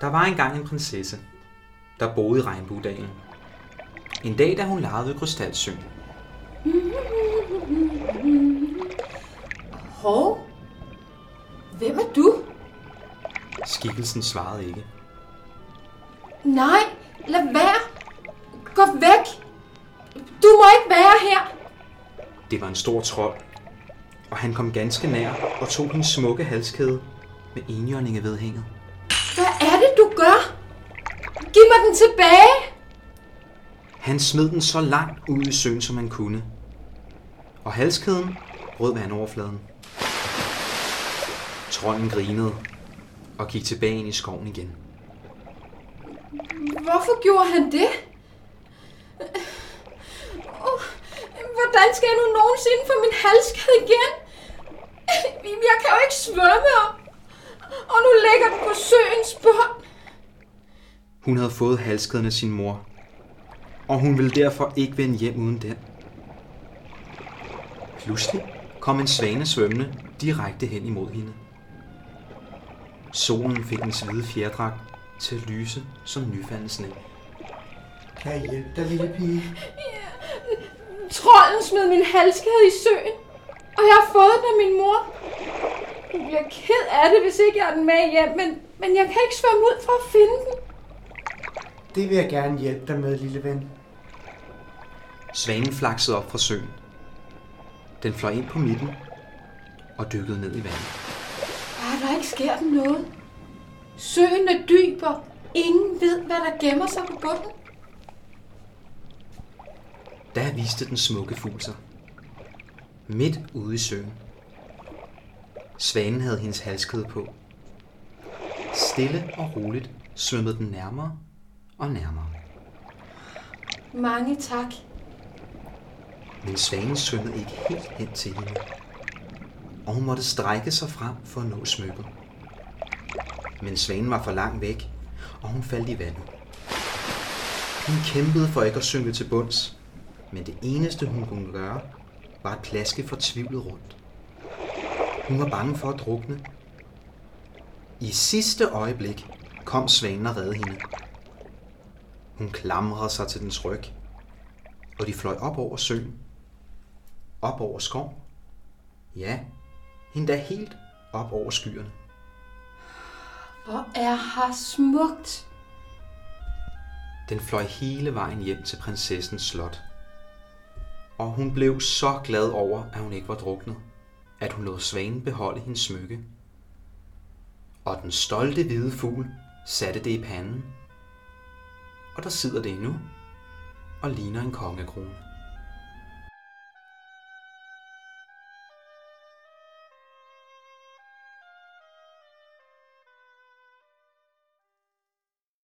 Der var engang en prinsesse, der boede i Regnbuedalen. En dag, da hun legede ved Krystalsøen. Hov, hvem er du? Skikkelsen svarede ikke. Nej, lad være. Gå væk. Du må ikke være her. Det var en stor trold, og han kom ganske nær og tog hendes smukke halskæde med enhjørningevedhænget. Hvad er det, du gør? Giv mig den tilbage. Han smed den så langt ud i søen, som han kunne. Og halskæden brød vandoverfladen. Trolden grinede og gik tilbage ind i skoven igen. Hvorfor gjorde han det? Oh, hvordan skal jeg nu nogensinde få min halskæde igen? Jeg kan jo ikke svømme, og, og nu ligger den på søens bund. Hun havde fået halskæden af sin mor, og hun ville derfor ikke vende hjem uden den. Pludselig kom en svane svømmende direkte hen imod hende. Solen fik en hvide fjerdragt til at lyse som nyfalden sne. Kan jeg hjælpe dig, lille pige? Trolden smed min halskæde i søen, og jeg har fået den af min mor. Jeg bliver ked af det, hvis ikke jeg har den med hjem, men, men jeg kan ikke svømme ud for at finde den. Det vil jeg gerne hjælpe dig med, lille ven. Svanen flaksede op fra søen. Den fløj ind på midten og dykkede ned i vandet. Bare der ikke sker den noget. Søen er dyb, og ingen ved, hvad der gemmer sig på bunden. Der viste den smukke fugl sig. Midt ude i søen. Svanen havde hendes halskæde på. Stille og roligt svømmede den nærmere og nærmere. Mange tak. Men svanen svømmede ikke helt hen til hende. Og hun måtte strække sig frem for at nå smykket. Men svanen var for langt væk, og hun faldt i vandet. Hun kæmpede for ikke at synke til bunds, men det eneste hun kunne gøre, var at plaske fortvivlet rundt. Hun var bange for at drukne. I sidste øjeblik kom svanen og redde hende. Hun klamrede sig til dens ryg, og de fløj op over søen. Op over skov. Ja, endda helt op over skyerne. Hvor er her smukt. Den fløj hele vejen hjem til prinsessens slot. Og hun blev så glad over, at hun ikke var druknet, at hun lod svanen beholde hendes smykke. Og den stolte hvide fugl satte det i panden. Og der sidder det endnu og ligner en kongekrone.